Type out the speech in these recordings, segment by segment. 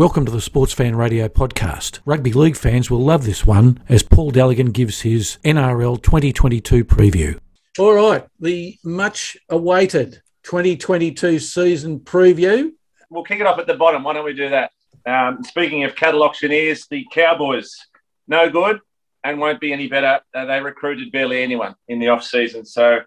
Welcome to the Sportzfan Radio podcast. Rugby League fans will love this one as Paul Dalligan gives his NRL 2022 preview. All right, the much awaited 2022 season preview. We'll kick it off at the bottom. Why don't we do that? Um, speaking of cattle auctioneers, the Cowboys, no good and won't be any better. Uh, they recruited barely anyone in the off season. So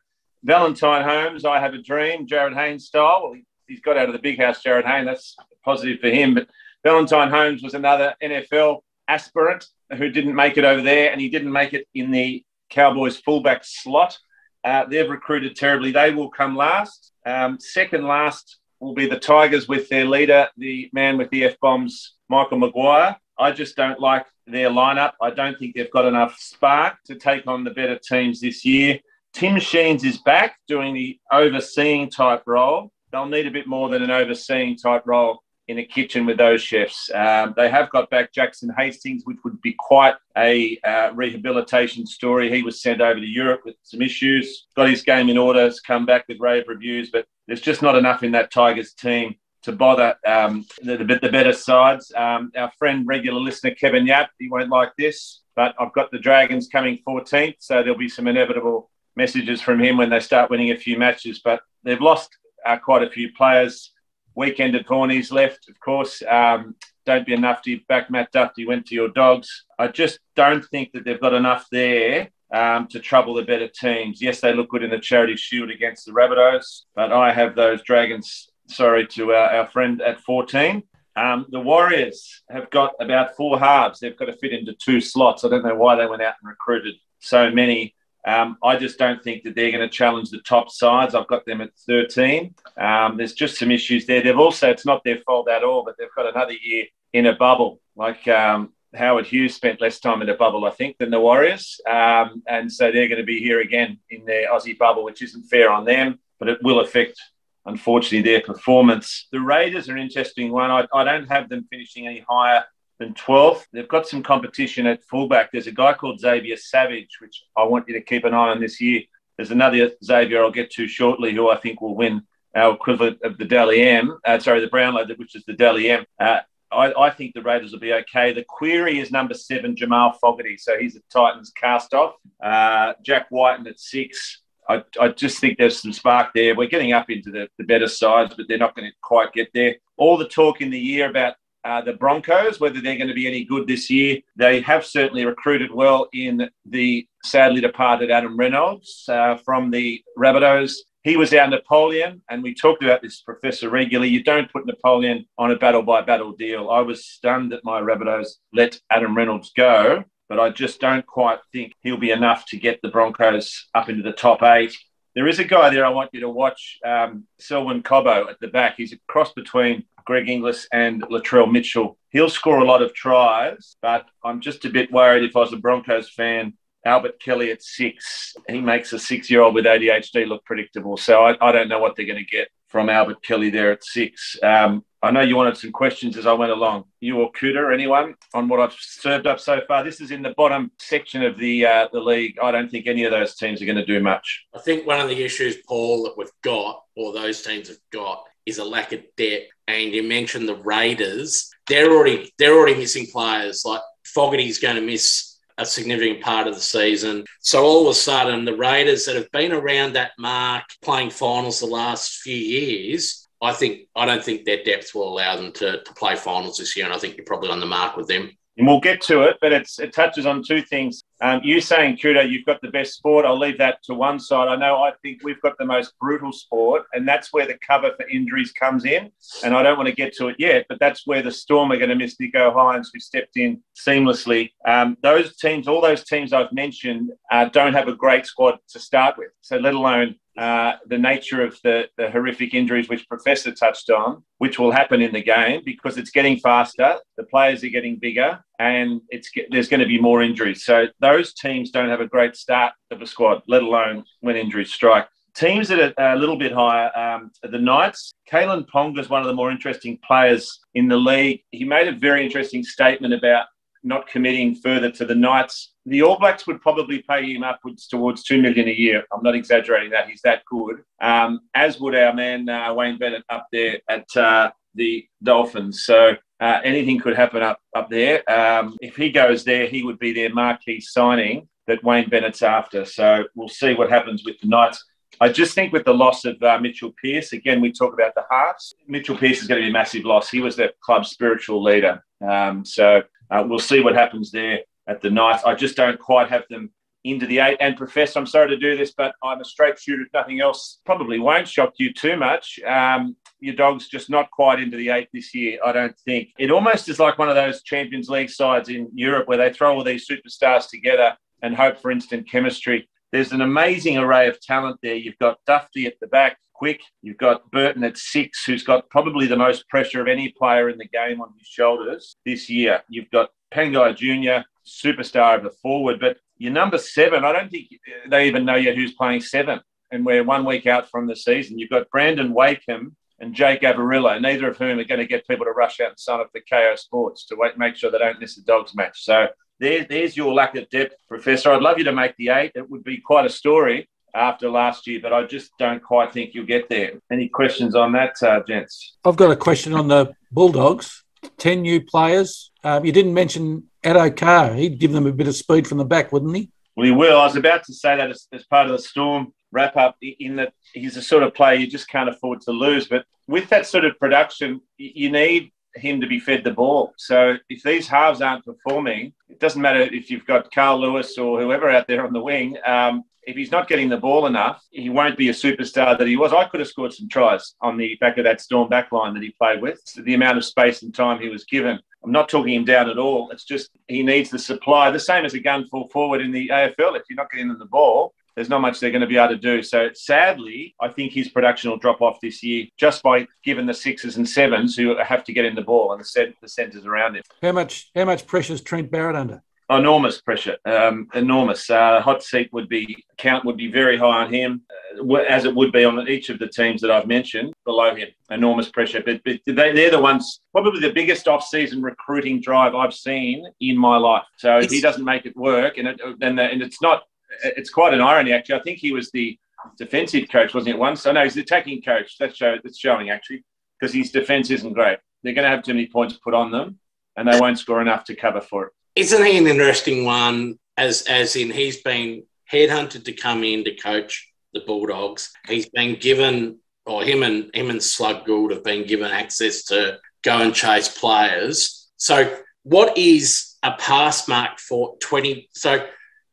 Valentine Holmes, I have a dream, Jarryd Hayne style. Well, he, has got out of the big house, Jarryd Hayne. That's positive for him. But Valentine Holmes was another NFL aspirant who didn't make it over there, and he didn't make it in the Cowboys fullback slot. Uh, they've recruited terribly. They will come last. Um, second last will be the Tigers with their leader, the man with the F bombs, Michael Maguire. I just don't like their lineup. I don't think they've got enough spark to take on the better teams this year. Tim Sheens is back doing the overseeing type role. They'll need a bit more than an overseeing type role in a kitchen with those chefs. Um, they have got back Jackson Hastings, which would be quite a uh, rehabilitation story. He was sent over to Europe with some issues, got his game in order, has come back with rave reviews, but there's just not enough in that Tigers team to bother um, the, the, the, better sides. Um, our friend, regular listener Kevin Yap, he won't like this, but I've got the Dragons coming 14th, so there'll be some inevitable messages from him when they start winning a few matches. But they've lost uh, quite a few players. Weekend at Hornies left, of course. Um, don't be enough to back Matt Dufty went to your dogs. I just don't think that they've got enough there um, to trouble the better teams. Yes, they look good in the Charity Shield against the Rabbitohs, but I have those Dragons, sorry, to our, our friend at 14. Um, the Warriors have got about four halves. They've got to fit into two slots. I don't know why they went out and recruited so many. Um, I just don't think that they're going to challenge the top sides. I've got them at 13. Um, there's just some issues there. They've also, it's not their fault at all, but they've got another year in a bubble. Like um, Howard Hughes spent less time in a bubble, I think, than the Warriors. Um, and so they're going to be here again in their Aussie bubble, which isn't fair on them, but it will affect, unfortunately, their performance. The Raiders are an interesting one. I, I don't have them finishing any higher than 12th. They've got some competition at fullback. There's a guy called Xavier Savage, which I want you to keep an eye on this year. There's another Xavier I'll get to shortly who I think will win our equivalent of the Dally M, uh, sorry, the Brownlow, which is the Dally M. Uh, I, I, think the Raiders will be okay. The query is number seven, Jamal Fogarty. So he's a Titans cast off. Uh, Jack Wighton at six. I, I, just think there's some spark there. We're getting up into the, the better sides, but they're not going to quite get there. All the talk in the year about uh, the Broncos, whether they're going to be any good this year. They have certainly recruited well in the sadly departed Adam Reynolds uh, from the Rabbitohs. He was our Napoleon, and we talked about this, Professor, regularly. You don't put Napoleon on a battle by battle deal. I was stunned that my Rabbitohs let Adam Reynolds go, but I just don't quite think he'll be enough to get the Broncos up into the top eight. There is a guy there I want you to watch, um, Selwyn Cobbo at the back. He's a cross between Greg Inglis and Latrell Mitchell. He'll score a lot of tries, but I'm just a bit worried if I was a Broncos fan. Albert Kelly at six, he makes a six year old with ADHD look predictable. So I, I don't know what they're going to get from Albert Kelly there at six. Um, I know you wanted some questions as I went along. You or Cooter, anyone on what I've served up so far? This is in the bottom section of the uh, the league. I don't think any of those teams are going to do much. I think one of the issues, Paul, that we've got, or those teams have got, is a lack of depth. And you mentioned the Raiders; they're already they're already missing players. Like Fogarty's going to miss a significant part of the season. So all of a sudden, the Raiders that have been around that mark, playing finals the last few years, I think I don't think their depth will allow them to, to play finals this year. And I think you're probably on the mark with them. And we'll get to it, but it's, it touches on two things. Um, you saying, Kudo, you've got the best sport. I'll leave that to one side. I know I think we've got the most brutal sport, and that's where the cover for injuries comes in. And I don't want to get to it yet, but that's where the Storm are going to miss Nicho Hynes, who stepped in seamlessly. Um, those teams, all those teams I've mentioned, uh, don't have a great squad to start with. So, let alone uh, the nature of the, the horrific injuries which Professor touched on, which will happen in the game because it's getting faster, the players are getting bigger, and it's there's going to be more injuries. So those teams don't have a great start of a squad, let alone when injuries strike. Teams that are a little bit higher, um, the Knights. Kalyn Ponga is one of the more interesting players in the league. He made a very interesting statement about not committing further to the Knights. The All Blacks would probably pay him upwards towards two million a year. I'm not exaggerating that; he's that good. Um, as would our man uh, Wayne Bennett up there at uh, the Dolphins. So uh, anything could happen up up there. Um, if he goes there, he would be their marquee signing that Wayne Bennett's after. So we'll see what happens with the Knights. I just think with the loss of uh, Mitchell Pearce, again, we talk about the halves. Mitchell Pearce is going to be a massive loss. He was their club's spiritual leader. Um, so uh, we'll see what happens there at the Knights. I just don't quite have them into the eight. And Professor, I'm sorry to do this, but I'm a straight shooter. Nothing else probably won't shock you too much. Um, your dog's just not quite into the eight this year, I don't think. It almost is like one of those Champions League sides in Europe where they throw all these superstars together and hope for instant chemistry. There's an amazing array of talent there. You've got Dufty at the back, quick. You've got Burton at six, who's got probably the most pressure of any player in the game on his shoulders this year. You've got Pangai Jr., superstar of the forward. But your number seven, I don't think they even know yet who's playing seven. And we're one week out from the season. You've got Brandon Wakeham and Jake Averillo, neither of whom are going to get people to rush out and sign up for Kayo Sports to wait, make sure they don't miss a dogs match. So there, there's your lack of depth, Professor. I'd love you to make the eight. It would be quite a story after last year, but I just don't quite think you'll get there. Any questions on that, uh, gents? I've got a question on the Bulldogs. 10 new players. Um, you didn't mention Addo-Carr. He'd give them a bit of speed from the back, wouldn't he? Well, he will. I was about to say that as, as part of the Storm wrap up, in that he's the sort of player you just can't afford to lose. But with that sort of production, you need him to be fed the ball. So if these halves aren't performing, it doesn't matter if you've got Carl Lewis or whoever out there on the wing. Um, if he's not getting the ball enough, he won't be a superstar that he was. I could have scored some tries on the back of that Storm backline that he played with. So the amount of space and time he was given. I'm not talking him down at all. It's just he needs the supply, the same as a gun full forward in the AFL. If you're not getting them the ball, there's not much they're going to be able to do. So sadly, I think his production will drop off this year just by giving the sixes and sevens who have to get in the ball and the, the centres around him. How much how much pressure is Trent Barrett under? Enormous pressure, um, enormous. Uh, hot seat would be count would be very high on him, uh, as it would be on each of the teams that I've mentioned below him. Enormous pressure, but, but they, they're the ones probably the biggest off-season recruiting drive I've seen in my life. So if he doesn't make it work, and it, and, and it's not, it's quite an irony actually. I think he was the defensive coach, wasn't it? Once, I know he's the attacking coach. That's show that's showing actually because his defense isn't great. They're going to have too many points put on them, and they won't score enough to cover for it isn't he an interesting one? As as in he's been headhunted to come in to coach the Bulldogs. He's been given, or him and him and Slug Gould have been given access to go and chase players. So, what is a pass mark for twenty? So,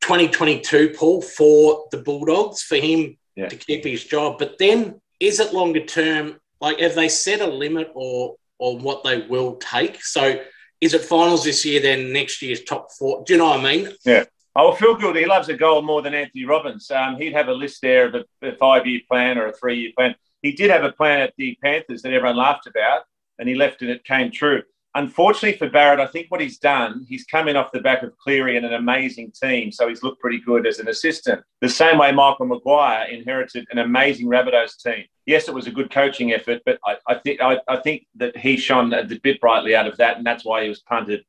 2022, Paul, for the Bulldogs for him yeah. to keep his job. But then, is it longer term? Like, have they set a limit or or what they will take? So is it finals this year, then next year's top four? Do you know what I mean? Yeah. Oh, Phil Gould, he loves a goal more than Anthony Robbins. Um, he'd have a list there of a, a five year plan or a three year plan. He did have a plan at the Panthers that everyone laughed about, and he left and it came true. Unfortunately for Barrett, I think what he's done, he's come in off the back of Cleary and an amazing team, so he's looked pretty good as an assistant. The same way Michael Maguire inherited an amazing Rabbitohs team. Yes, it was a good coaching effort, but I, I think I, I, think that he shone a bit brightly out of that, and that's why he was punted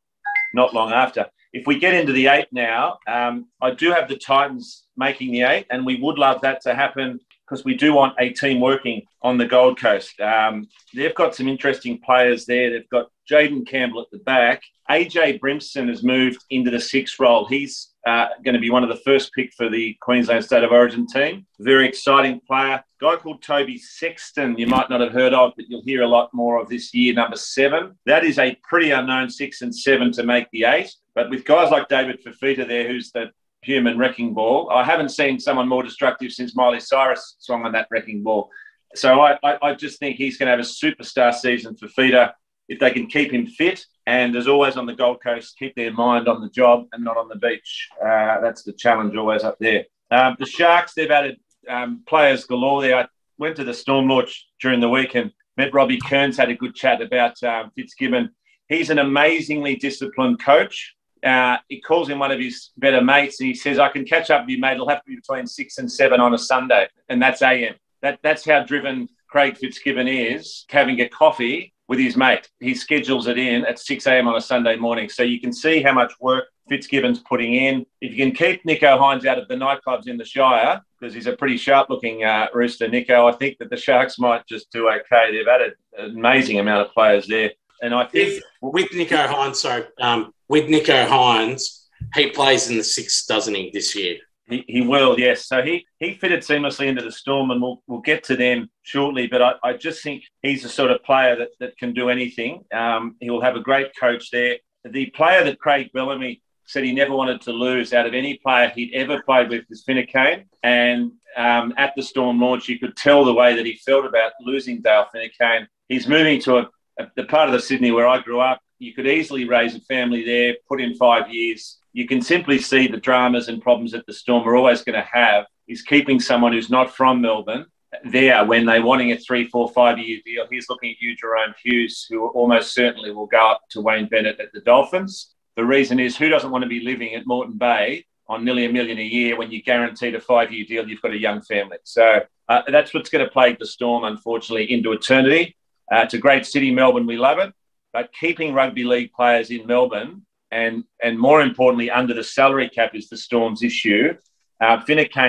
not long after. If we get into the eight now, um, I do have the Titans making the eight, and we would love that to happen because we do want a team working on the Gold Coast. Um, they've got some interesting players there. They've got Jayden Campbell at the back. AJ Brimson has moved into the sixth role. He's uh, going to be one of the first pick for the Queensland State of Origin team. Very exciting player. Guy called Toby Sexton, you might not have heard of, but you'll hear a lot more of this year, number seven. That is a pretty unknown six and seven to make the eight. But with guys like David Fifita there, who's the human wrecking ball. I haven't seen someone more destructive since Miley Cyrus swung on that wrecking ball. So I, I, I just think he's going to have a superstar season Fifita if they can keep him fit. And as always on the Gold Coast, keep their mind on the job and not on the beach. Uh, that's the challenge always up there. Um, the Sharks, they've added um, players galore there. I went to the Storm launch during the week and met Robbie Kearns, had a good chat about um, Fitzgibbon. He's an amazingly disciplined coach uh, he calls him one of his better mates and he says, I can catch up with you, mate. It'll have to be between six and seven on a Sunday. And that's AM. That, that's how driven Craig Fitzgibbon is, having a coffee with his mate. He schedules it in at 6 a.m. on a Sunday morning. So you can see how much work Fitzgibbon's putting in. If you can keep Nicho Hynes out of the nightclubs in the Shire, because he's a pretty sharp looking uh, rooster, Nico, I think that the Sharks might just do okay. They've added an amazing amount of players there. And I think with Nico Hynes, sorry, um, with Nicho Hynes, he plays in the six, doesn't he, this year? He, he will, yes. So he, he fitted seamlessly into the Storm, and we'll, we'll get to them shortly. But I, I just think he's the sort of player that, that can do anything. Um, he will have a great coach there. The player that Craig Bellamy said he never wanted to lose out of any player he'd ever played with was Finucane. And um, at the Storm launch, you could tell the way that he felt about losing Dale Finucane. He's moving to a, the part of the Sydney where I grew up. You could easily raise a family there, put in five years you can simply see the dramas and problems that the Storm are always going to have is keeping someone who's not from Melbourne there when they're wanting a three, four, five year deal. He's looking at you, Jahrome Hughes, who almost certainly will go up to Wayne Bennett at the Dolphins. The reason is who doesn't want to be living at Moreton Bay on nearly a million a year when you're guaranteed a five year deal, you've got a young family. So uh, that's what's going to plague the Storm, unfortunately, into eternity. Uh, it's a great city, Melbourne. We love it. But keeping rugby league players in Melbourne and and more importantly, under the salary cap is the Storm's issue. Uh,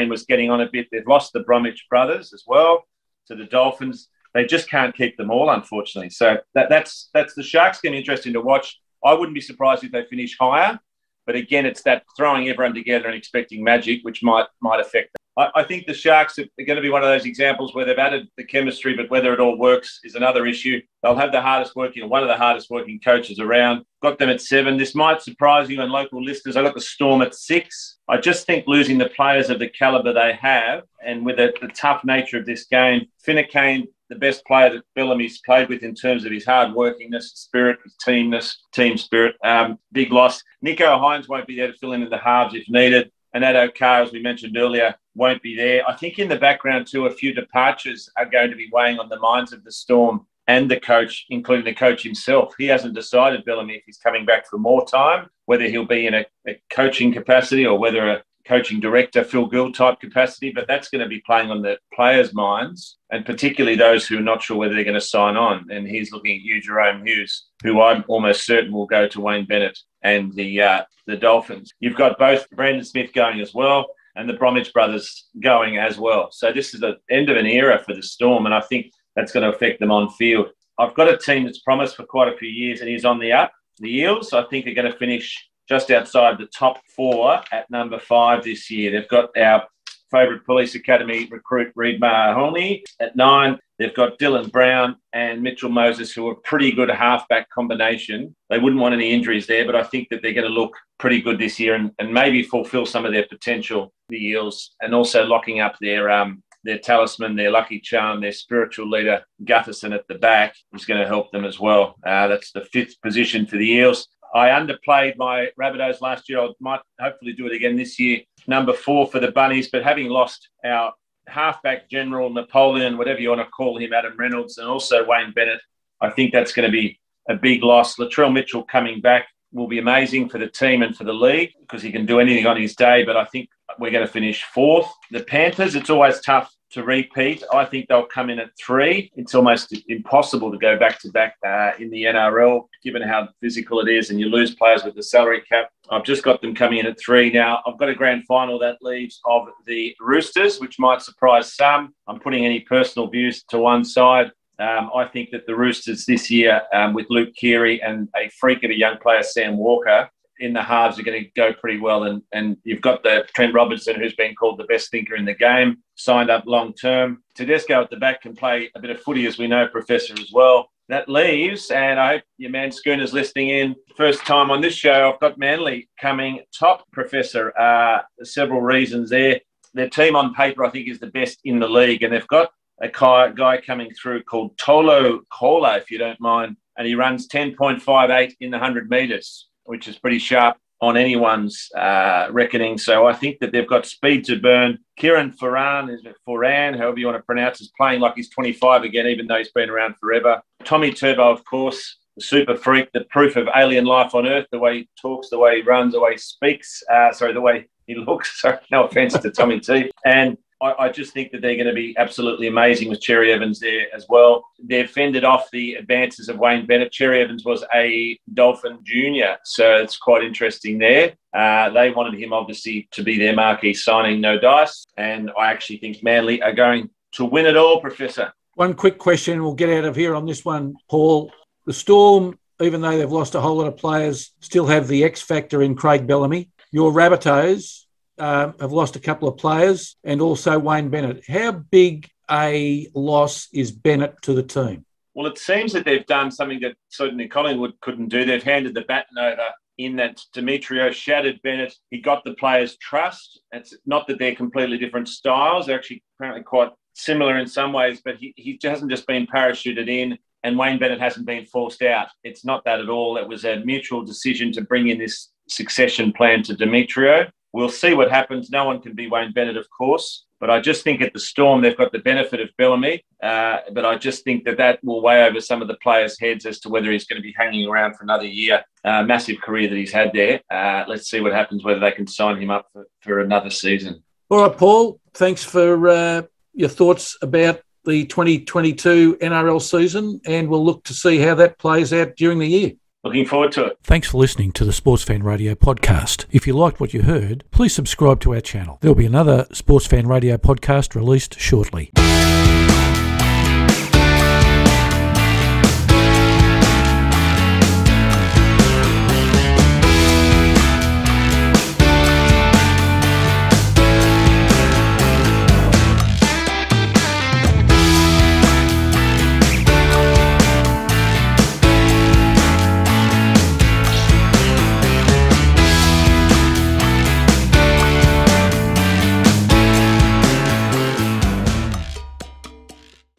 was getting on a bit. They've lost the Bromwich brothers as well to the Dolphins. They just can't keep them all, unfortunately. So that, that's that's the Sharks going to be interesting to watch. I wouldn't be surprised if they finish higher, but again, it's that throwing everyone together and expecting magic, which might might affect them. I, I think the Sharks are going to be one of those examples where they've added the chemistry, but whether it all works is another issue. They'll have the hardest working, one of the hardest working coaches around. Got them at seven. This might surprise you and local listeners. I got the Storm at six. I just think losing the players of the caliber they have, and with the, the tough nature of this game, Finucane the best player that Bellamy's played with in terms of his hard workingness, spirit, teamness, team spirit. Um, big loss. Nicho Hynes won't be there to fill in in the halves if needed. And Addo Carr, as we mentioned earlier, won't be there. I think in the background, too, a few departures are going to be weighing on the minds of the Storm and the coach, including the coach himself. He hasn't decided, Bellamy, if he's coming back for more time, whether he'll be in a, a coaching capacity or whether a coaching director, Phil Gould type capacity, but that's going to be playing on the players' minds, and particularly those who are not sure whether they're going to sign on. And he's looking at you, Jahrome Hughes, who I'm almost certain will go to Wayne Bennett and the uh, the Dolphins. You've got both Brandon Smith going as well and the Bromwich brothers going as well. So this is the end of an era for the Storm, and I think that's going to affect them on field. I've got a team that's promised for quite a few years and is on the up. The Eels, I think, are going to finish just outside the top four at number five this year. They've got our favourite police academy recruit, Reed Mahoney, at nine. They've got Dylan Brown and Mitchell Moses, who are a pretty good halfback combination. They wouldn't want any injuries there, but I think that they're going to look pretty good this year and, and maybe fulfill some of their potential, the Eels, and also locking up their um, their talisman, their lucky charm, their spiritual leader, Gutherson at the back, is going to help them as well. Uh, that's the fifth position for the Eels. I underplayed my Rabbitohs last year. I might hopefully do it again this year. Number four for the Bunnies, but having lost our halfback general Napoleon, whatever you want to call him, Adam Reynolds, and also Wayne Bennett. I think that's going to be a big loss. Latrell Mitchell coming back will be amazing for the team and for the league because he can do anything on his day. But I think we're going to finish fourth. The Panthers, it's always tough to repeat. I think they'll come in at three. It's almost impossible to go back to back uh, in the NRL, given how physical it is, and you lose players with the salary cap. I've just got them coming in at three now. I've got a grand final that leaves of the Roosters, which might surprise some. I'm putting any personal views to one side. Um, I think that the Roosters this year, um, with Luke Keary and a freak of a young player, Sam Walker, in the halves are going to go pretty well. And, and you've got the Trent Robinson, who's been called the best thinker in the game, signed up long term. Tedesco at the back can play a bit of footy, as we know, Professor, as well. That leaves, and I hope your man Schooner's listening in. First time on this show, I've got Manly coming top, Professor. Uh, several reasons there. Their team on paper, I think, is the best in the league, and they've got a guy coming through called Tolu Koula, if you don't mind, and he runs 10.58 in the 100 metres which is pretty sharp on anyone's uh, reckoning. So I think that they've got speed to burn. Kieran Foran, is it Foran, however you want to pronounce, is playing like he's 25 again, even though he's been around forever. Tommy Turbo, of course, the super freak, the proof of alien life on Earth, the way he talks, the way he runs, the way he speaks, uh, sorry, the way he looks. Sorry, no offense to Tommy T. And I, I, just think that they're going to be absolutely amazing with Cherry Evans there as well. They've fended off the advances of Wayne Bennett. Cherry Evans was a Dolphin junior, so it's quite interesting there. Uh, they wanted him obviously to be their marquee signing, no dice. And I actually think Manly are going to win it all, Professor. One quick question, we'll get out of here on this one, Paul. The Storm even though they've lost a whole lot of players, still have the X factor in Craig Bellamy. Your Rabbitohs uh, have lost a couple of players and also Wayne Bennett. How big a loss is Bennett to the team? Well, it seems that they've done something that certainly Collingwood couldn't do. They've handed the baton over in that Demetriou shattered Bennett. He got the players' trust. It's not that they're completely different styles. They're actually apparently quite similar in some ways, but he, he hasn't just been parachuted in and Wayne Bennett hasn't been forced out. It's not that at all. It was a mutual decision to bring in this succession plan to Demetriou. We'll see what happens. No one can be Wayne Bennett, of course. But I just think at the Storm, they've got the benefit of Bellamy. Uh, but I just think that that will weigh over some of the players' heads as to whether he's going to be hanging around for another year. Uh, massive career that he's had there. Uh, let's see what happens, whether they can sign him up for, for another season. All right, Paul. Thanks for uh, your thoughts about the 2022 NRL season, and we'll look to see how that plays out during the year. Looking forward to it. Thanks for listening to the Sportzfan Radio podcast. If you liked what you heard, please subscribe to our channel. There'll be another Sportzfan Radio podcast released shortly.